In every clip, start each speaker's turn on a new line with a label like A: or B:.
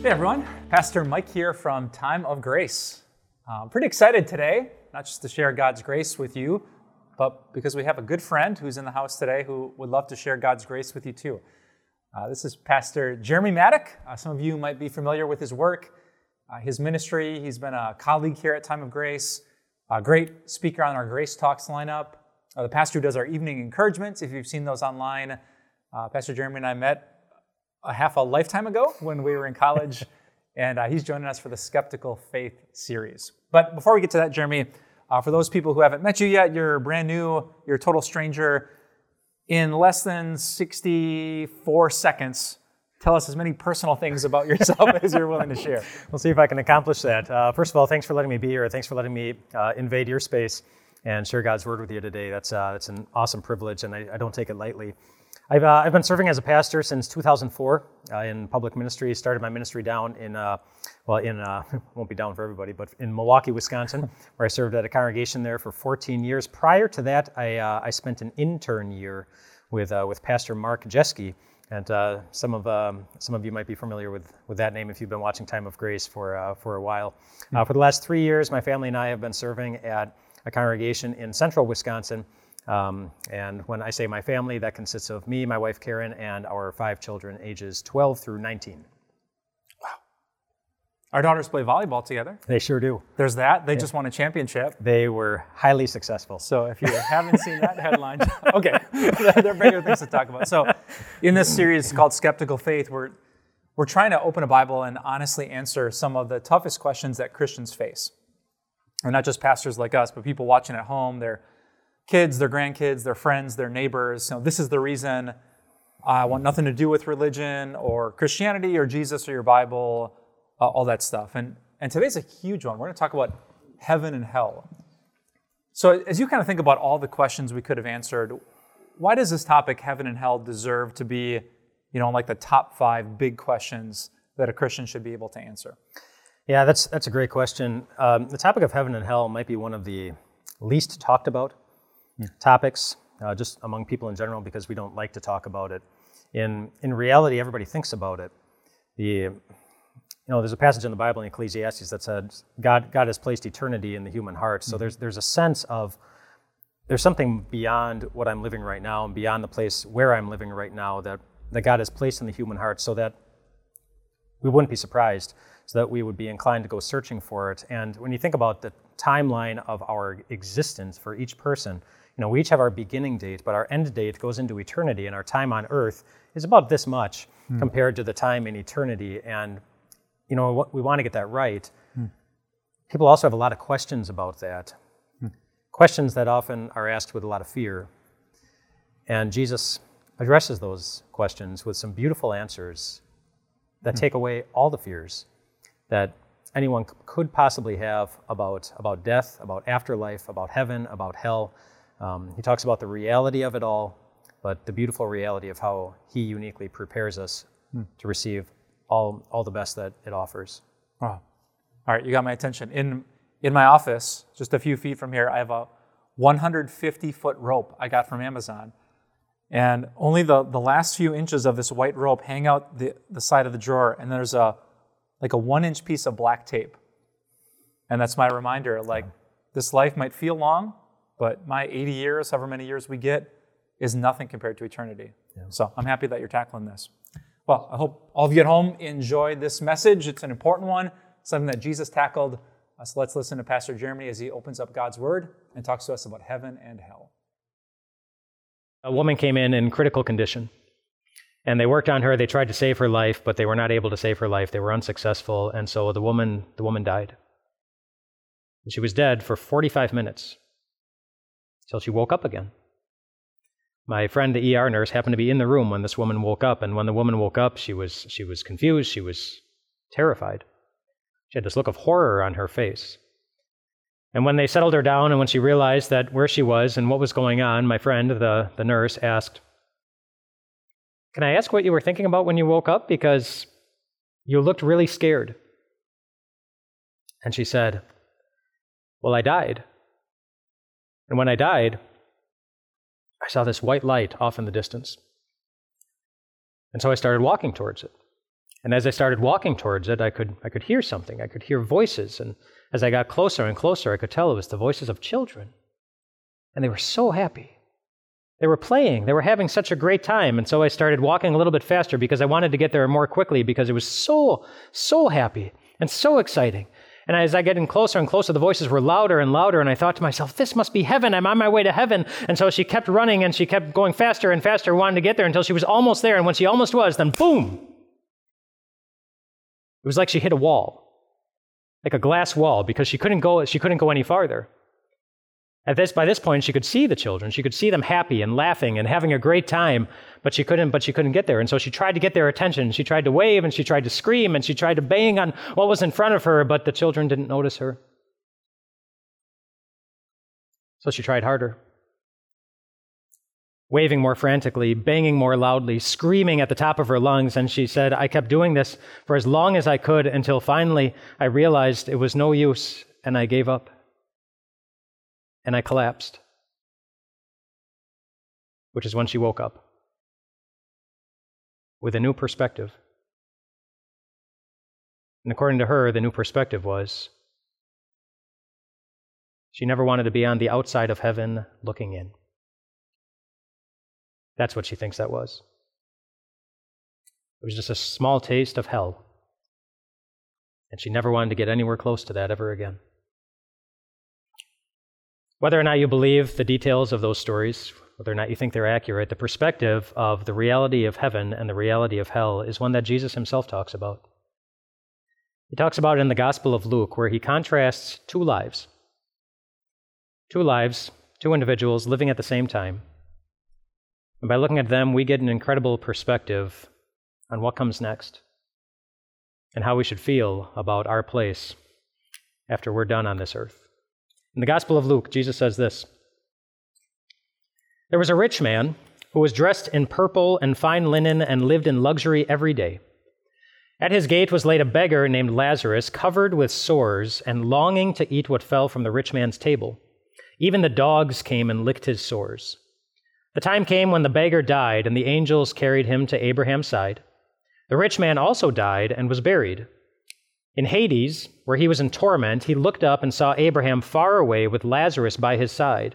A: Hey everyone, Pastor Mike here from Time of Grace. Uh, I'm pretty excited today, not just to share God's grace with you, but because we have a good friend who's in the house today who would love to share God's grace with you too. Uh, this is Pastor Jeremy Mattek. Uh, some of you might be familiar with his work, uh, his ministry. He's been a colleague here at Time of Grace, a great speaker on our Grace Talks lineup. Uh, the pastor who does our evening encouragements, if you've seen those online. Uh, pastor Jeremy and I met a half a lifetime ago when we were in college, and uh, he's joining us for the Skeptical Faith series. But before we get to that, Jeremy, uh, for those people who haven't met you yet, you're brand new, you're a total stranger. In less than 64 seconds, tell us as many personal things about yourself as you're willing to share.
B: We'll see if I can accomplish that. Uh, first of all, thanks for letting me be here. Thanks for letting me uh, invade your space and share God's word with you today. That's, uh, that's an awesome privilege, and I, I don't take it lightly. I've, uh, I've been serving as a pastor since 2004 uh, in public ministry. Started my ministry down in, uh, well, in, uh, won't be down for everybody, but in Milwaukee, Wisconsin, where I served at a congregation there for 14 years. Prior to that, I, uh, I spent an intern year with, uh, with Pastor Mark Jeske. And uh, some of um, some of you might be familiar with, with that name if you've been watching Time of Grace for uh, for a while. Uh, for the last three years, my family and I have been serving at a congregation in central Wisconsin um, and when I say my family, that consists of me, my wife Karen, and our five children, ages 12 through 19. Wow.
A: Our daughters play volleyball together.
B: They sure do.
A: There's that. They just won a championship.
B: They were highly successful.
A: So if you haven't seen that headline, okay, there are bigger things to talk about. So in this series called Skeptical Faith, we're we're trying to open a Bible and honestly answer some of the toughest questions that Christians face. And not just pastors like us, but people watching at home, their kids, their grandkids, their friends, their neighbors. You know, this is the reason I want nothing to do with religion or Christianity or Jesus or your Bible, uh, all that stuff. And, and today's a huge one. We're going to talk about heaven and hell. So, as you kind of think about all the questions we could have answered, why does this topic, heaven and hell, deserve to be, you know, like the top five big questions that a Christian should be able to answer?
B: Yeah, that's that's a great question. Um, the topic of heaven and hell might be one of the least talked about topics, uh, just among people in general, because we don't like to talk about it. In in reality, everybody thinks about it. The you know, there's a passage in the Bible in Ecclesiastes that says God God has placed eternity in the human heart. So there's there's a sense of there's something beyond what I'm living right now and beyond the place where I'm living right now that, that God has placed in the human heart so that we wouldn't be surprised, so that we would be inclined to go searching for it. And when you think about the timeline of our existence for each person, you know, we each have our beginning date, but our end date goes into eternity, and our time on earth is about this much hmm. compared to the time in eternity. And, you know, we want to get that right. Hmm. People also have a lot of questions about that hmm. questions that often are asked with a lot of fear. And Jesus addresses those questions with some beautiful answers that take away all the fears that anyone could possibly have about, about death, about afterlife, about heaven, about hell. Um, he talks about the reality of it all, but the beautiful reality of how he uniquely prepares us to receive all, all the best that it offers.
A: Wow. All right, you got my attention. In in my office, just a few feet from here, I have a 150 foot rope I got from Amazon. And only the, the last few inches of this white rope hang out the, the side of the drawer, and there's a like a one inch piece of black tape. And that's my reminder, like this life might feel long, but my 80 years, however many years we get, is nothing compared to eternity. So I'm happy that you're tackling this. Well, I hope all of you at home enjoyed this message. It's an important one, something that Jesus tackled. Uh, so let's listen to Pastor Jeremy as he opens up God's Word and talks to us about heaven and hell.
B: A woman came in in critical condition. And they worked on her. They tried to save her life, but they were not able to save her life. They were unsuccessful, and so the woman, the woman died. And she was dead for 45 minutes until she woke up again. My friend, the ER nurse, happened to be in the room when this woman woke up, and when the woman woke up, she was she was confused. She was terrified. She had this look of horror on her face. And when they settled her down, and when she realized that where she was and what was going on, my friend, the, the nurse, asked, Can I ask what you were thinking about when you woke up? Because you looked really scared. And she said, Well, I died. And when I died, I saw this white light off in the distance. And so I started walking towards it. And as I started walking towards it, I could, I could hear something. I could hear voices. And as I got closer and closer, I could tell it was the voices of children. And they were so happy. They were playing. They were having such a great time. And so I started walking a little bit faster because I wanted to get there more quickly because it was so, so happy and so exciting. And as I get in closer and closer, the voices were louder and louder. And I thought to myself, this must be heaven. I'm on my way to heaven. And so she kept running and she kept going faster and faster, wanting to get there until she was almost there. And when she almost was, then boom! It was like she hit a wall, like a glass wall, because she couldn't go, she couldn't go any farther. At this, by this point, she could see the children. She could see them happy and laughing and having a great time, but she couldn't. But she couldn't get there, and so she tried to get their attention. She tried to wave and she tried to scream and she tried to bang on what was in front of her, but the children didn't notice her. So she tried harder, waving more frantically, banging more loudly, screaming at the top of her lungs. And she said, "I kept doing this for as long as I could until finally I realized it was no use, and I gave up." and I collapsed, which is when she woke up with a new perspective. And according to her, the new perspective was she never wanted to be on the outside of heaven looking in. That's what she thinks that was. It was just a small taste of hell. And she never wanted to get anywhere close to that ever again. Whether or not you believe the details of those stories, whether or not you think they're accurate, the perspective of the reality of heaven and the reality of hell is one that Jesus himself talks about. He talks about it in the Gospel of Luke, where he contrasts two lives. Two lives, two individuals living at the same time. And by looking at them, we get an incredible perspective on what comes next and how we should feel about our place after we're done on this earth. In the Gospel of Luke, Jesus says this There was a rich man who was dressed in purple and fine linen and lived in luxury every day. At his gate was laid a beggar named Lazarus, covered with sores and longing to eat what fell from the rich man's table. Even the dogs came and licked his sores. The time came when the beggar died, and the angels carried him to Abraham's side. The rich man also died and was buried. In Hades, where he was in torment, he looked up and saw Abraham far away with Lazarus by his side.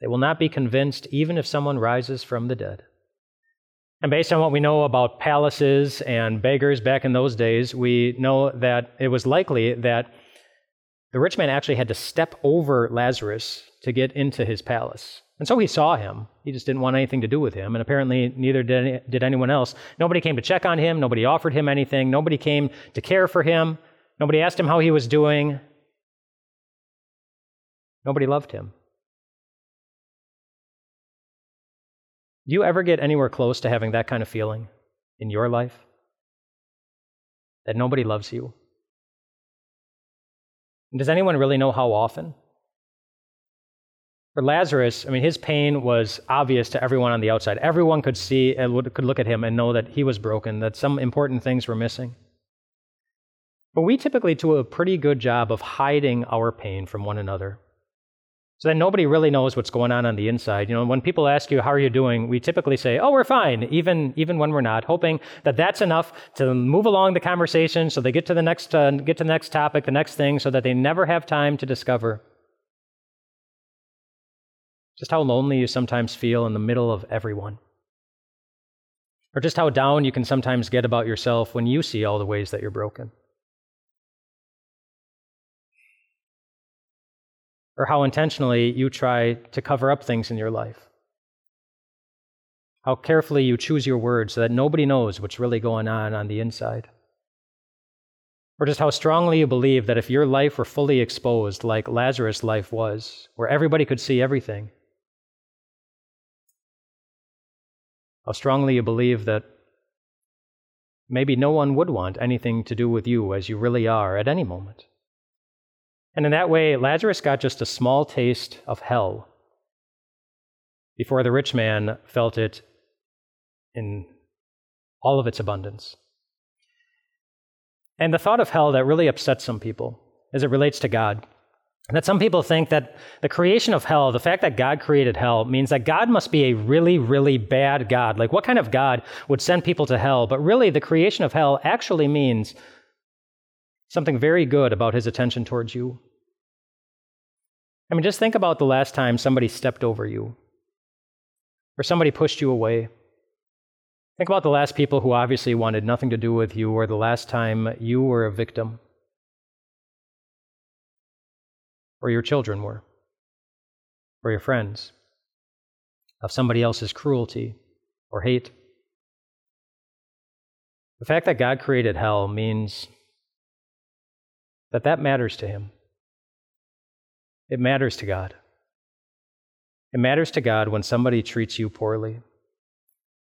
B: they will not be convinced even if someone rises from the dead. And based on what we know about palaces and beggars back in those days, we know that it was likely that the rich man actually had to step over Lazarus to get into his palace. And so he saw him. He just didn't want anything to do with him. And apparently, neither did, any, did anyone else. Nobody came to check on him. Nobody offered him anything. Nobody came to care for him. Nobody asked him how he was doing. Nobody loved him. Do you ever get anywhere close to having that kind of feeling in your life? That nobody loves you? And does anyone really know how often? For Lazarus, I mean, his pain was obvious to everyone on the outside. Everyone could see and could look at him and know that he was broken, that some important things were missing. But we typically do a pretty good job of hiding our pain from one another so that nobody really knows what's going on on the inside. You know, when people ask you, how are you doing? We typically say, oh, we're fine, even, even when we're not, hoping that that's enough to move along the conversation so they get to the next, uh, get to the next topic, the next thing, so that they never have time to discover just how lonely you sometimes feel in the middle of everyone. Or just how down you can sometimes get about yourself when you see all the ways that you're broken. Or how intentionally you try to cover up things in your life. How carefully you choose your words so that nobody knows what's really going on on the inside. Or just how strongly you believe that if your life were fully exposed, like Lazarus' life was, where everybody could see everything, how strongly you believe that maybe no one would want anything to do with you as you really are at any moment. And in that way, Lazarus got just a small taste of hell before the rich man felt it in all of its abundance. And the thought of hell that really upsets some people as it relates to God. That some people think that the creation of hell, the fact that God created hell, means that God must be a really, really bad God. Like, what kind of God would send people to hell? But really, the creation of hell actually means something very good about his attention towards you. I mean, just think about the last time somebody stepped over you or somebody pushed you away. Think about the last people who obviously wanted nothing to do with you, or the last time you were a victim, or your children were, or your friends, of somebody else's cruelty or hate. The fact that God created hell means that that matters to Him. It matters to God. It matters to God when somebody treats you poorly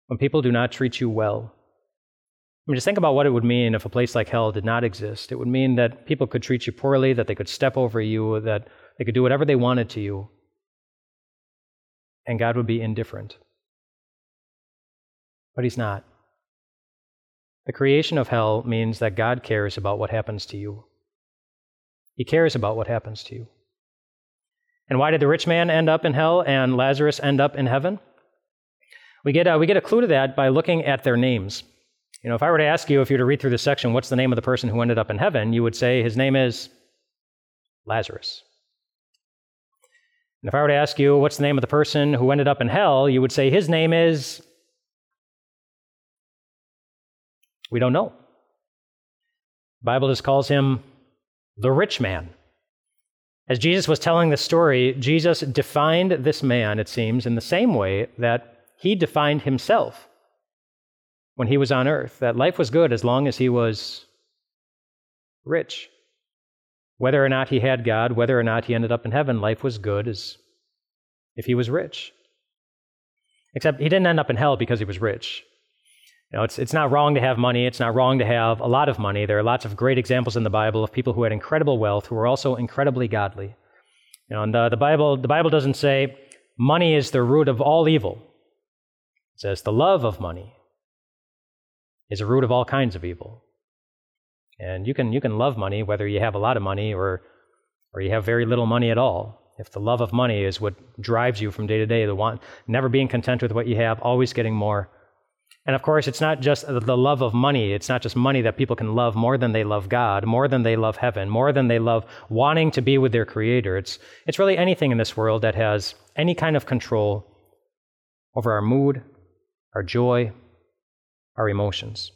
B: when people do not treat you well. I mean, just think about what it would mean if a place like hell did not exist. It would mean that people could treat you poorly, that they could step over you, that they could do whatever they wanted to you, and God would be indifferent. But He's not. The creation of hell means that God cares about what happens to you. He cares about what happens to you. And why did the rich man end up in hell and Lazarus end up in heaven? We get, a, we get a clue to that by looking at their names. You know, if I were to ask you, if you were to read through this section, what's the name of the person who ended up in heaven, you would say his name is Lazarus. And if I were to ask you, what's the name of the person who ended up in hell, you would say his name is. We don't know. The Bible just calls him the rich man. As Jesus was telling the story, Jesus defined this man, it seems, in the same way that he defined himself when he was on earth that life was good as long as he was rich. Whether or not he had God, whether or not he ended up in heaven, life was good as if he was rich. Except he didn't end up in hell because he was rich. You know, it's, it's not wrong to have money. It's not wrong to have a lot of money. There are lots of great examples in the Bible of people who had incredible wealth who were also incredibly godly. You know, and the, the, Bible, the Bible doesn't say money is the root of all evil. It says, The love of money is a root of all kinds of evil. And you can, you can love money whether you have a lot of money or, or you have very little money at all. If the love of money is what drives you from day to day, the want, never being content with what you have, always getting more. And of course, it's not just the love of money. It's not just money that people can love more than they love God, more than they love heaven, more than they love wanting to be with their Creator. It's, it's really anything in this world that has any kind of control over our mood, our joy, our emotions.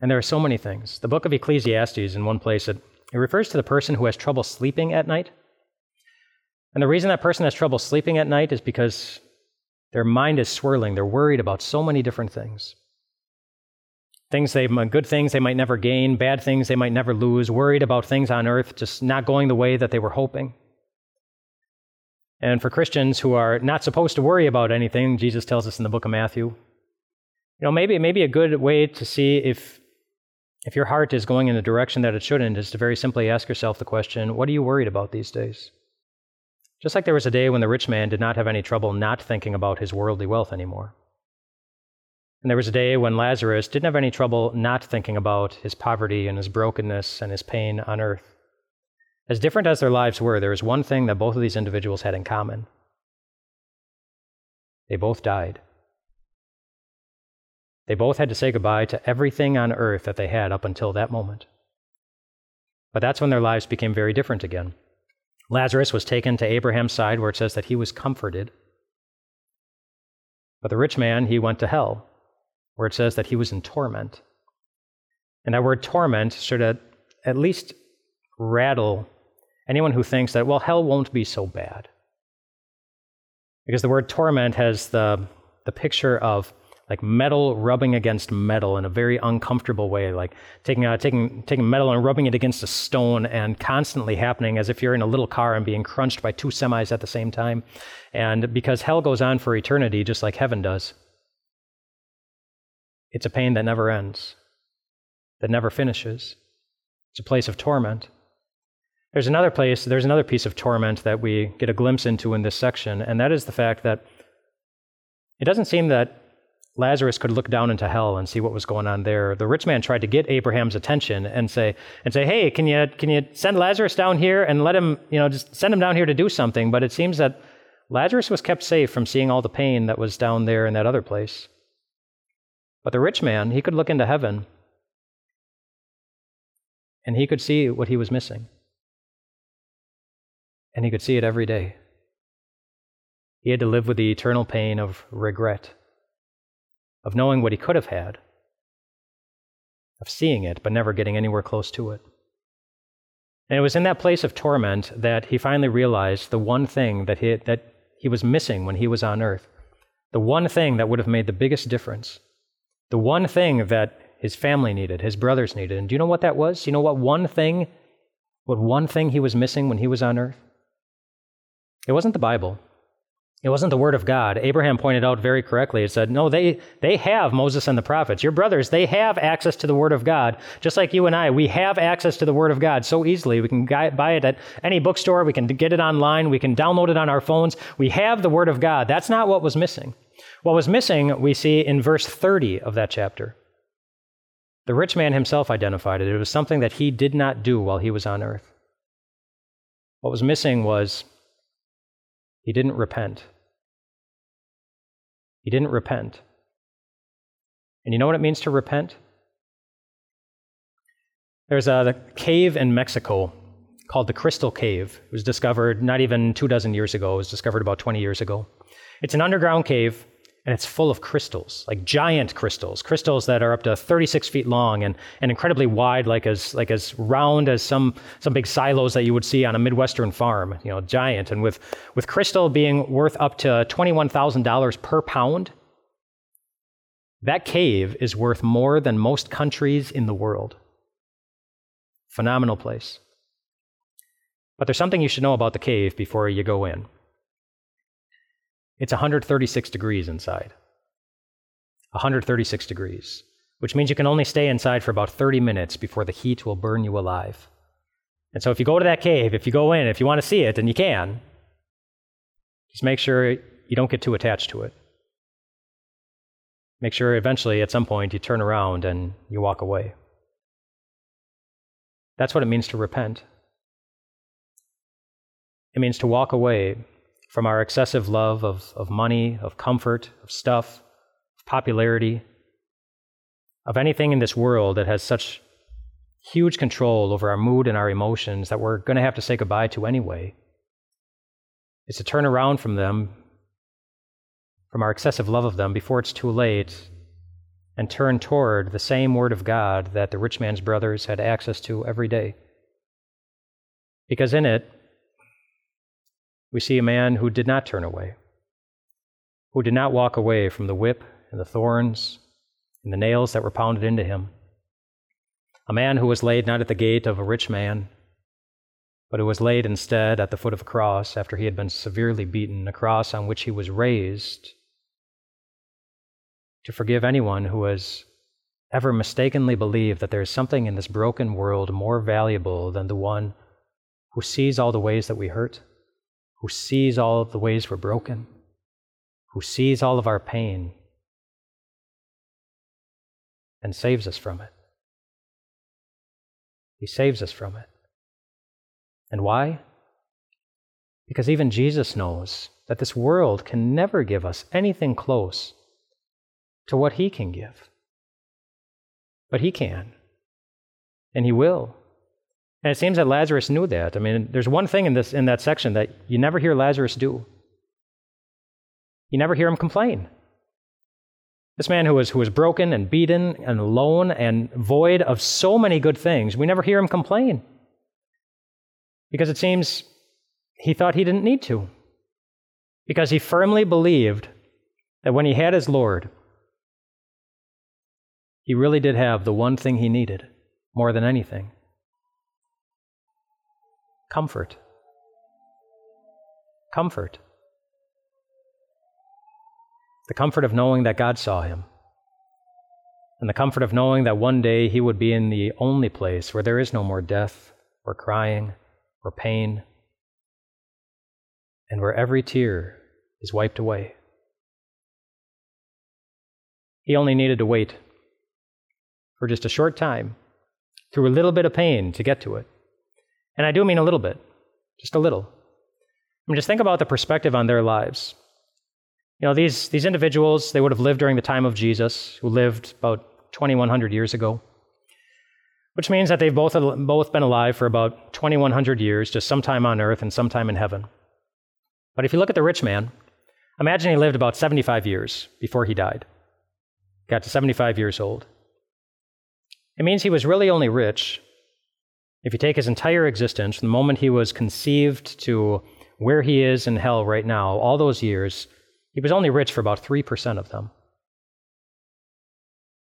B: And there are so many things. The book of Ecclesiastes, in one place, it, it refers to the person who has trouble sleeping at night. And the reason that person has trouble sleeping at night is because their mind is swirling. They're worried about so many different things. Things they good things they might never gain, bad things they might never lose, worried about things on earth just not going the way that they were hoping. And for Christians who are not supposed to worry about anything, Jesus tells us in the book of Matthew, you know, maybe maybe a good way to see if if your heart is going in a direction that it shouldn't is to very simply ask yourself the question, what are you worried about these days? Just like there was a day when the rich man did not have any trouble not thinking about his worldly wealth anymore. And there was a day when Lazarus didn't have any trouble not thinking about his poverty and his brokenness and his pain on earth. As different as their lives were, there was one thing that both of these individuals had in common they both died. They both had to say goodbye to everything on earth that they had up until that moment. But that's when their lives became very different again. Lazarus was taken to Abraham's side, where it says that he was comforted. But the rich man, he went to hell, where it says that he was in torment. And that word torment should at, least rattle anyone who thinks that, well, hell won't be so bad. Because the word torment has the, the picture of like metal rubbing against metal in a very uncomfortable way, like taking, uh, taking, taking metal and rubbing it against a stone and constantly happening as if you're in a little car and being crunched by two semis at the same time. And because hell goes on for eternity, just like heaven does, it's a pain that never ends, that never finishes. It's a place of torment. There's another place, there's another piece of torment that we get a glimpse into in this section, and that is the fact that it doesn't seem that Lazarus could look down into hell and see what was going on there. The rich man tried to get Abraham's attention and say, and say, "Hey, can you can you send Lazarus down here and let him, you know, just send him down here to do something?" But it seems that Lazarus was kept safe from seeing all the pain that was down there in that other place. But the rich man, he could look into heaven and he could see what he was missing. And he could see it every day. He had to live with the eternal pain of regret of knowing what he could have had, of seeing it, but never getting anywhere close to it. And it was in that place of torment that he finally realized the one thing that he, that he was missing when he was on earth, the one thing that would have made the biggest difference, the one thing that his family needed, his brothers needed. And do you know what that was? You know what one thing, what one thing he was missing when he was on earth? It wasn't the Bible. It wasn't the word of God. Abraham pointed out very correctly. It said, no, they, they have Moses and the prophets. Your brothers, they have access to the word of God. Just like you and I, we have access to the word of God so easily. We can buy it at any bookstore. We can get it online. We can download it on our phones. We have the word of God. That's not what was missing. What was missing, we see in verse 30 of that chapter. The rich man himself identified it. It was something that he did not do while he was on earth. What was missing was he didn't repent. He didn't repent. And you know what it means to repent? There's a cave in Mexico called the Crystal Cave. It was discovered not even two dozen years ago, it was discovered about 20 years ago. It's an underground cave and it's full of crystals, like giant crystals, crystals that are up to 36 feet long and, and incredibly wide, like as, like as round as some, some big silos that you would see on a Midwestern farm, you know, giant. And with, with crystal being worth up to $21,000 per pound, that cave is worth more than most countries in the world. Phenomenal place. But there's something you should know about the cave before you go in. It's 136 degrees inside. 136 degrees, which means you can only stay inside for about 30 minutes before the heat will burn you alive. And so if you go to that cave, if you go in, if you want to see it, and you can, just make sure you don't get too attached to it. Make sure eventually at some point you turn around and you walk away. That's what it means to repent. It means to walk away from our excessive love of, of money, of comfort, of stuff, of popularity, of anything in this world that has such huge control over our mood and our emotions that we're going to have to say goodbye to anyway. Is to turn around from them, from our excessive love of them, before it's too late, and turn toward the same Word of God that the rich man's brothers had access to every day. Because in it, we see a man who did not turn away, who did not walk away from the whip and the thorns and the nails that were pounded into him. A man who was laid not at the gate of a rich man, but who was laid instead at the foot of a cross after he had been severely beaten, a cross on which he was raised to forgive anyone who has ever mistakenly believed that there is something in this broken world more valuable than the one who sees all the ways that we hurt who sees all of the ways we're broken, who sees all of our pain, and saves us from it. He saves us from it. And why? Because even Jesus knows that this world can never give us anything close to what He can give. But He can, and He will. And it seems that Lazarus knew that. I mean, there's one thing in, this, in that section that you never hear Lazarus do. You never hear him complain. This man who was, who was broken and beaten and alone and void of so many good things, we never hear him complain. Because it seems he thought he didn't need to. Because he firmly believed that when he had his Lord, he really did have the one thing he needed more than anything comfort. Comfort. The comfort of knowing that God saw him. And the comfort of knowing that one day he would be in the only place where there is no more death, or crying, or pain, and where every tear is wiped away. He only needed to wait for just a short time through a little bit of pain to get to it. And I do mean a little bit, just a little. I mean, just think about the perspective on their lives. You know, these, these individuals, they would have lived during the time of Jesus, who lived about 2,100 years ago, which means that they've both, both been alive for about 2,100 years, just sometime on earth and sometime in heaven. But if you look at the rich man, imagine he lived about 75 years before he died, got to 75 years old. It means he was really only rich if you take his entire existence, from the moment he was conceived to where he is in hell right now, all those years, he was only rich for about 3% of them.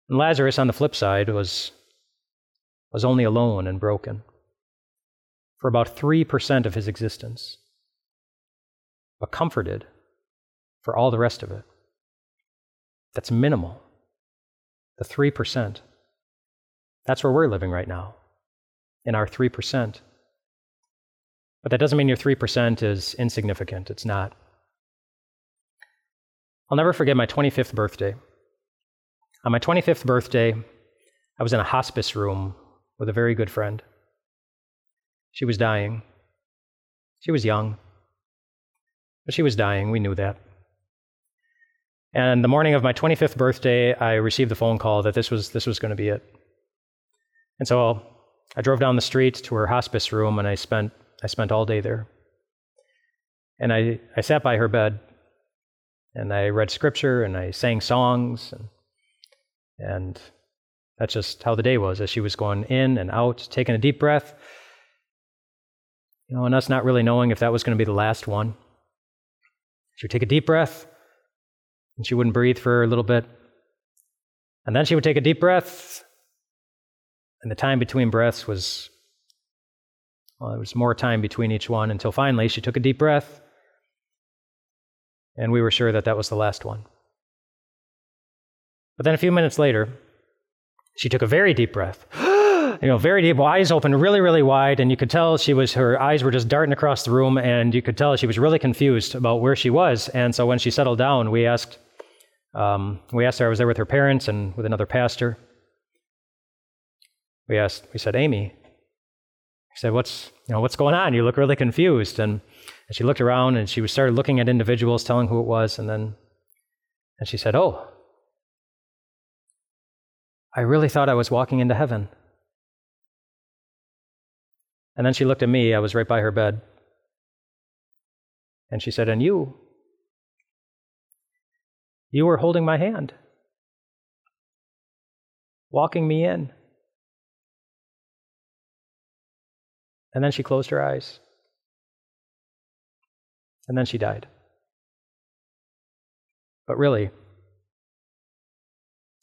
B: And Lazarus, on the flip side, was, was only alone and broken for about 3% of his existence, but comforted for all the rest of it. That's minimal. The 3%. That's where we're living right now, in our 3%. But that doesn't mean your 3% is insignificant. It's not. I'll never forget my 25th birthday. On my 25th birthday, I was in a hospice room with a very good friend. She was dying. She was young, but she was dying. We knew that. And the morning of my 25th birthday, I received the phone call that this was, this was going to be it. And so I drove down the street to her hospice room and I spent, I spent all day there. And I, I sat by her bed and I read scripture and I sang songs and, and that's just how the day was as she was going in and out, taking a deep breath. You know, and us not really knowing if that was going to be the last one. She would take a deep breath and she wouldn't breathe for a little bit. And then she would take a deep breath and the time between breaths was, well, there was more time between each one until finally she took a deep breath, and we were sure that that was the last one. But then a few minutes later, she took a very deep breath. you know, very deep, eyes open really, really wide, and you could tell she was, her eyes were just darting across the room, and you could tell she was really confused about where she was. And so when she settled down, we asked, um, we asked her, I was there with her parents and with another pastor. We asked, we said, Amy, he said, what's, you know, what's going on? You look really confused. And, and she looked around and she started looking at individuals, telling who it was. And then and she said, Oh, I really thought I was walking into heaven. And then she looked at me. I was right by her bed. And she said, And you? You were holding my hand, walking me in. And then she closed her eyes. And then she died. But really,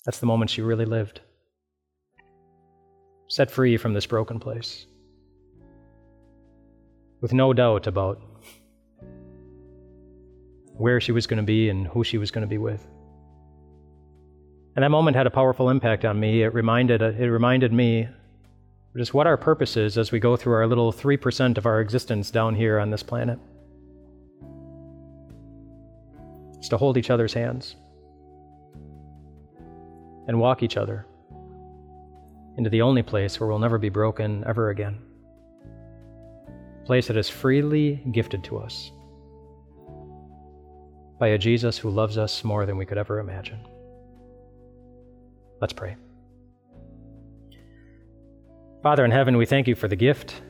B: that's the moment she really lived. Set free from this broken place. With no doubt about where she was going to be and who she was going to be with. And that moment had a powerful impact on me. It reminded, it reminded me just what our purpose is as we go through our little 3% of our existence down here on this planet. It's to hold each other's hands and walk each other into the only place where we'll never be broken ever again. A place that is freely gifted to us by a Jesus who loves us more than we could ever imagine. Let's pray. Father in heaven, we thank you for the gift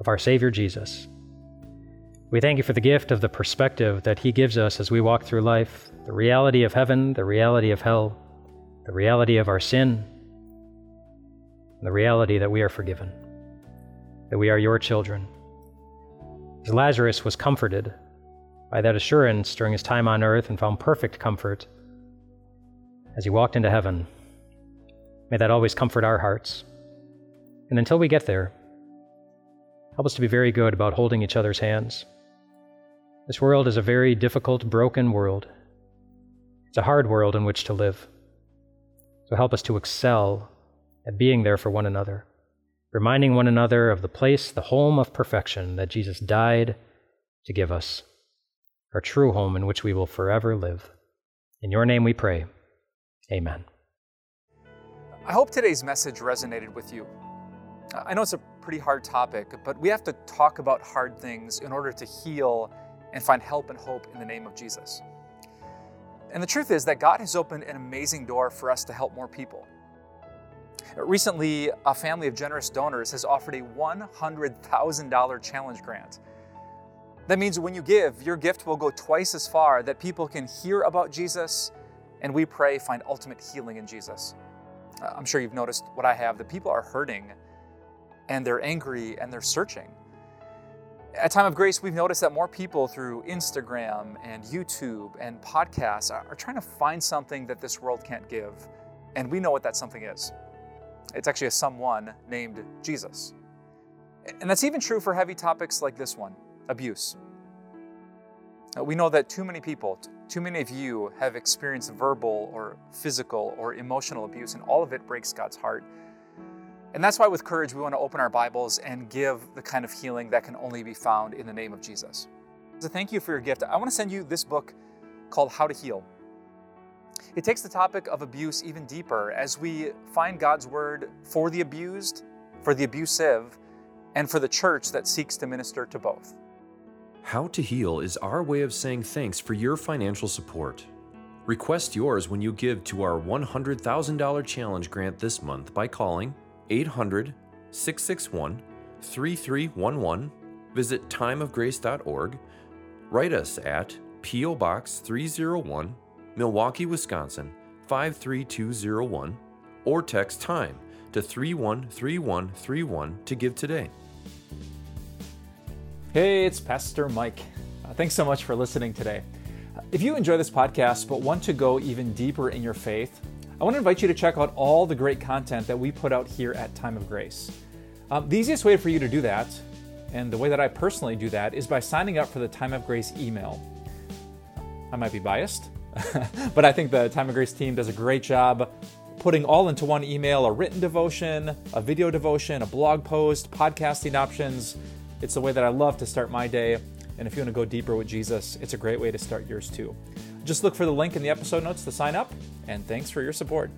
B: of our Savior Jesus. We thank you for the gift of the perspective that He gives us as we walk through life the reality of heaven, the reality of hell, the reality of our sin, the reality that we are forgiven, that we are your children, As Lazarus was comforted by that assurance during his time on earth and found perfect comfort as he walked into heaven, may that always comfort our hearts. And until we get there, help us to be very good about holding each other's hands. This world is a very difficult, broken world. It's a hard world in which to live. So help us to excel at being there for one another, reminding one another of the place, the home of perfection that Jesus died to give us, our true home in which we will forever live. In your name we pray. Amen.
A: I hope today's message resonated with you. I know it's a pretty hard topic, but we have to talk about hard things in order to heal and find help and hope in the name of Jesus. And the truth is that God has opened an amazing door for us to help more people. Recently, a family of generous donors has offered a $100,000 challenge grant. That means when you give, your gift will go twice as far that people can hear about Jesus and we pray find ultimate healing in Jesus. Uh, I'm sure you've noticed what I have that people are hurting and they're angry and they're searching. At Time of Grace, we've noticed that more people through Instagram and YouTube and podcasts are, trying to find something that this world can't give. And we know what that something is. It's actually a someone named Jesus. And that's even true for heavy topics like this one abuse. Uh, we know that too many people, too many of you, have experienced verbal or physical or emotional abuse, and all of it breaks God's heart. And that's why, with courage, we want to open our Bibles and give the kind of healing that can only be found in the name of Jesus. So, thank you for your gift. I want to send you this book called How to Heal. It takes the topic of abuse even deeper as we find God's word for the abused, for the abusive, and for the church that seeks to minister to both.
C: How to Heal is our way of saying thanks for your financial support. Request yours when you give to our $100,000 challenge grant this month by calling 800 661 3311. Visit timeofgrace.org. Write us at P.O. Box 301, Milwaukee, Wisconsin 53201, or text TIME to 313131 to give today.
A: Hey, it's Pastor Mike. Uh, thanks so much for listening today. If you enjoy this podcast but want to go even deeper in your faith, I want to invite you to check out all the great content that we put out here at Time of Grace. Um, the easiest way for you to do that, and the way that I personally do that, is by signing up for the Time of Grace email. I might be biased, but I think the Time of Grace team does a great job putting all into one email a written devotion, a video devotion, a blog post, podcasting options. It's the way that I love to start my day. And if you want to go deeper with Jesus, it's a great way to start yours too. Just look for the link in the episode notes to sign up, and thanks for your support.